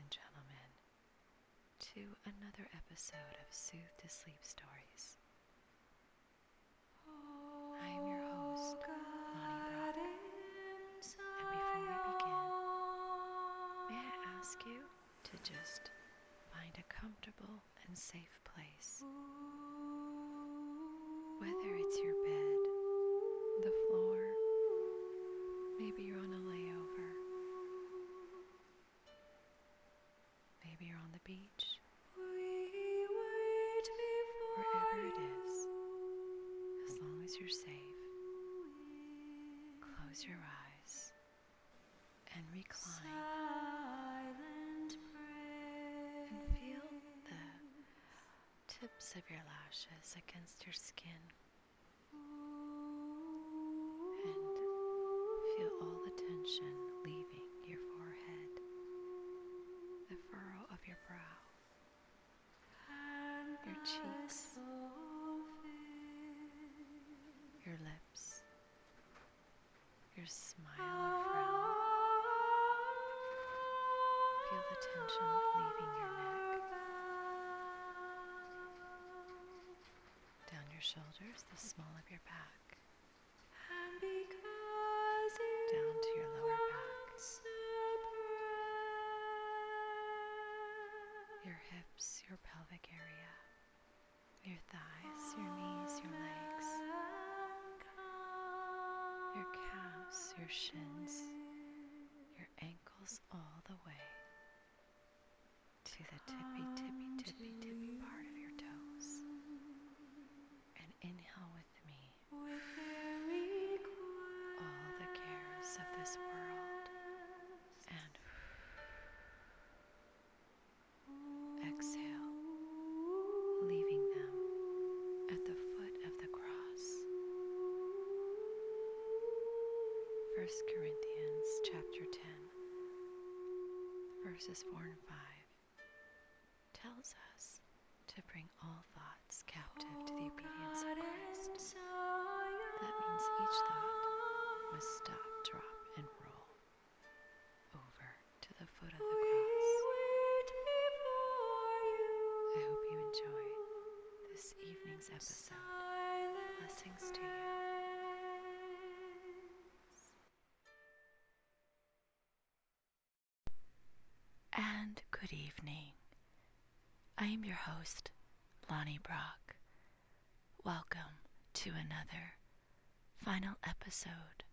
and gentlemen, to another episode of Soothe to Sleep Stories. I am your host, oh, Lonnie Brock, and before we begin, may I ask you to just find a comfortable and safe place. Whether it's your bed, the floor, maybe you're on a layover, maybe you're on the beach, wherever it is, as long as you're safe, close your eyes and recline and feel the tips of your lashes against your skin. And feel all the tension leaving your forehead, the furrow of your brow, your cheeks, your lips, your smile frown. Feel the tension leaving your neck, down your shoulders, the small of your back, hips, your pelvic area, your thighs, your knees, your legs, your calves, your shins, your ankles, all the way to the tippy, tippy, tippy, tippy 1 Corinthians chapter 10 verses 4 and 5 tells us to bring all thoughts captive to the obedience of Christ. That means each thought must stop, drop, and roll over to the foot of the cross. I hope you enjoy this evening's episode. Blessings to you. And good evening. I am your host, Lonnie Brock. Welcome to another final episode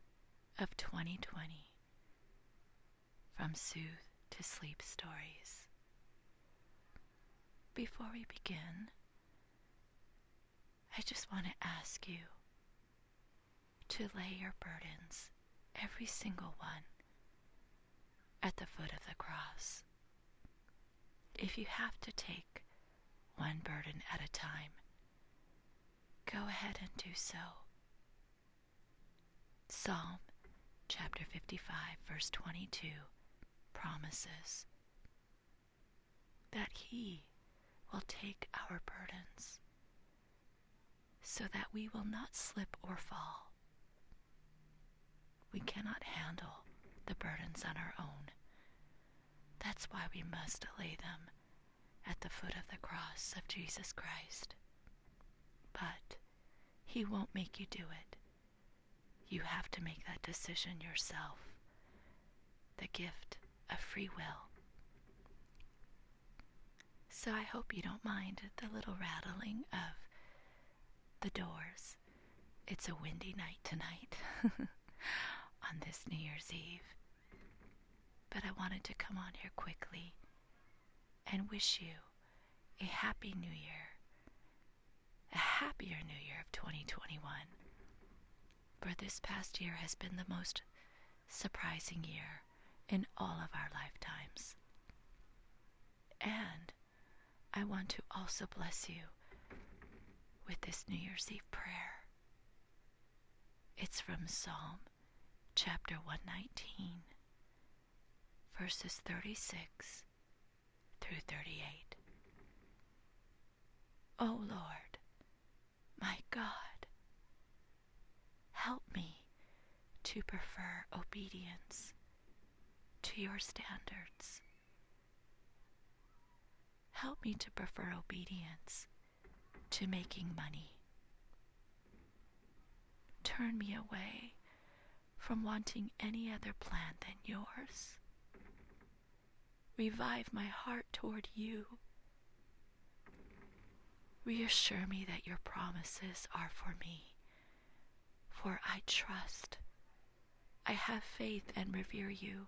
of 2020 from Soothe to Sleep Stories. Before we begin, I just want to ask you to lay your burdens, every single one, at the foot of the cross. If you have to take one burden at a time, go ahead and do so. Psalm chapter 55, verse 22 promises that He will take our burdens so that we will not slip or fall. We cannot handle the burdens on our own. That's why we must lay them at the foot of the cross of Jesus Christ. But He won't make you do it. You have to make that decision yourself. The gift of free will. So I hope you don't mind the little rattling of the doors. It's a windy night tonight on this New Year's Eve. But I wanted to come on here quickly and wish you a happy new year, a happier new year of 2021. For this past year has been the most surprising year in all of our lifetimes. And I want to also bless you with this New Year's Eve prayer. It's from Psalm chapter 119, verses 36 through 38. O Lord, my God, help me to prefer obedience to your standards Help me to prefer obedience to making money. Turn me away from wanting any other plan than yours. Revive my heart toward you. Reassure me that your promises are for me, for I trust. I have faith and revere you.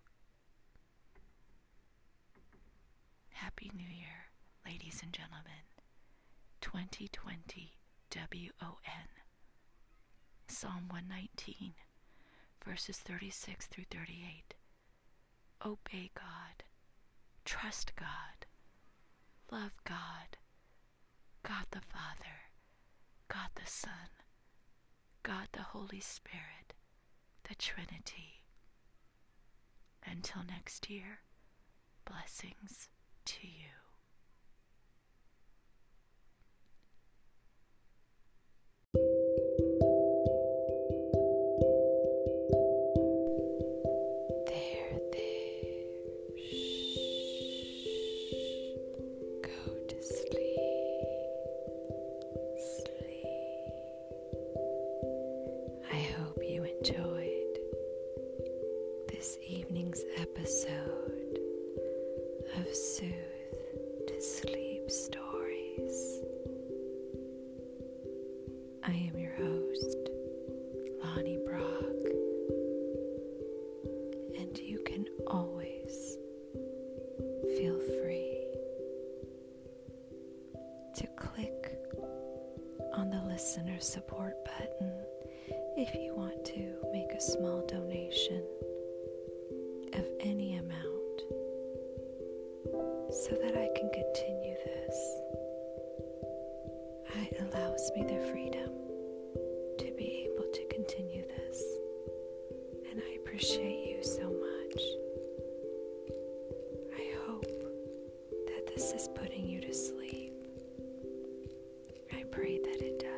Happy New Year, ladies and gentlemen. 2020 WON. Psalm 119, verses 36 through 38. Obey God, trust God, love God, God the Father, God the Son, God the Holy Spirit, the Trinity. Until next year, blessings to you. Listener support button if you want to make a small donation of any amount so that I can continue this. It allows me the freedom to be able to continue this, and I appreciate you so much. I hope that this is putting you to sleep. I pray that it does.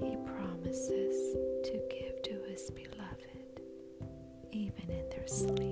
He promises to give to His beloved even in their sleep.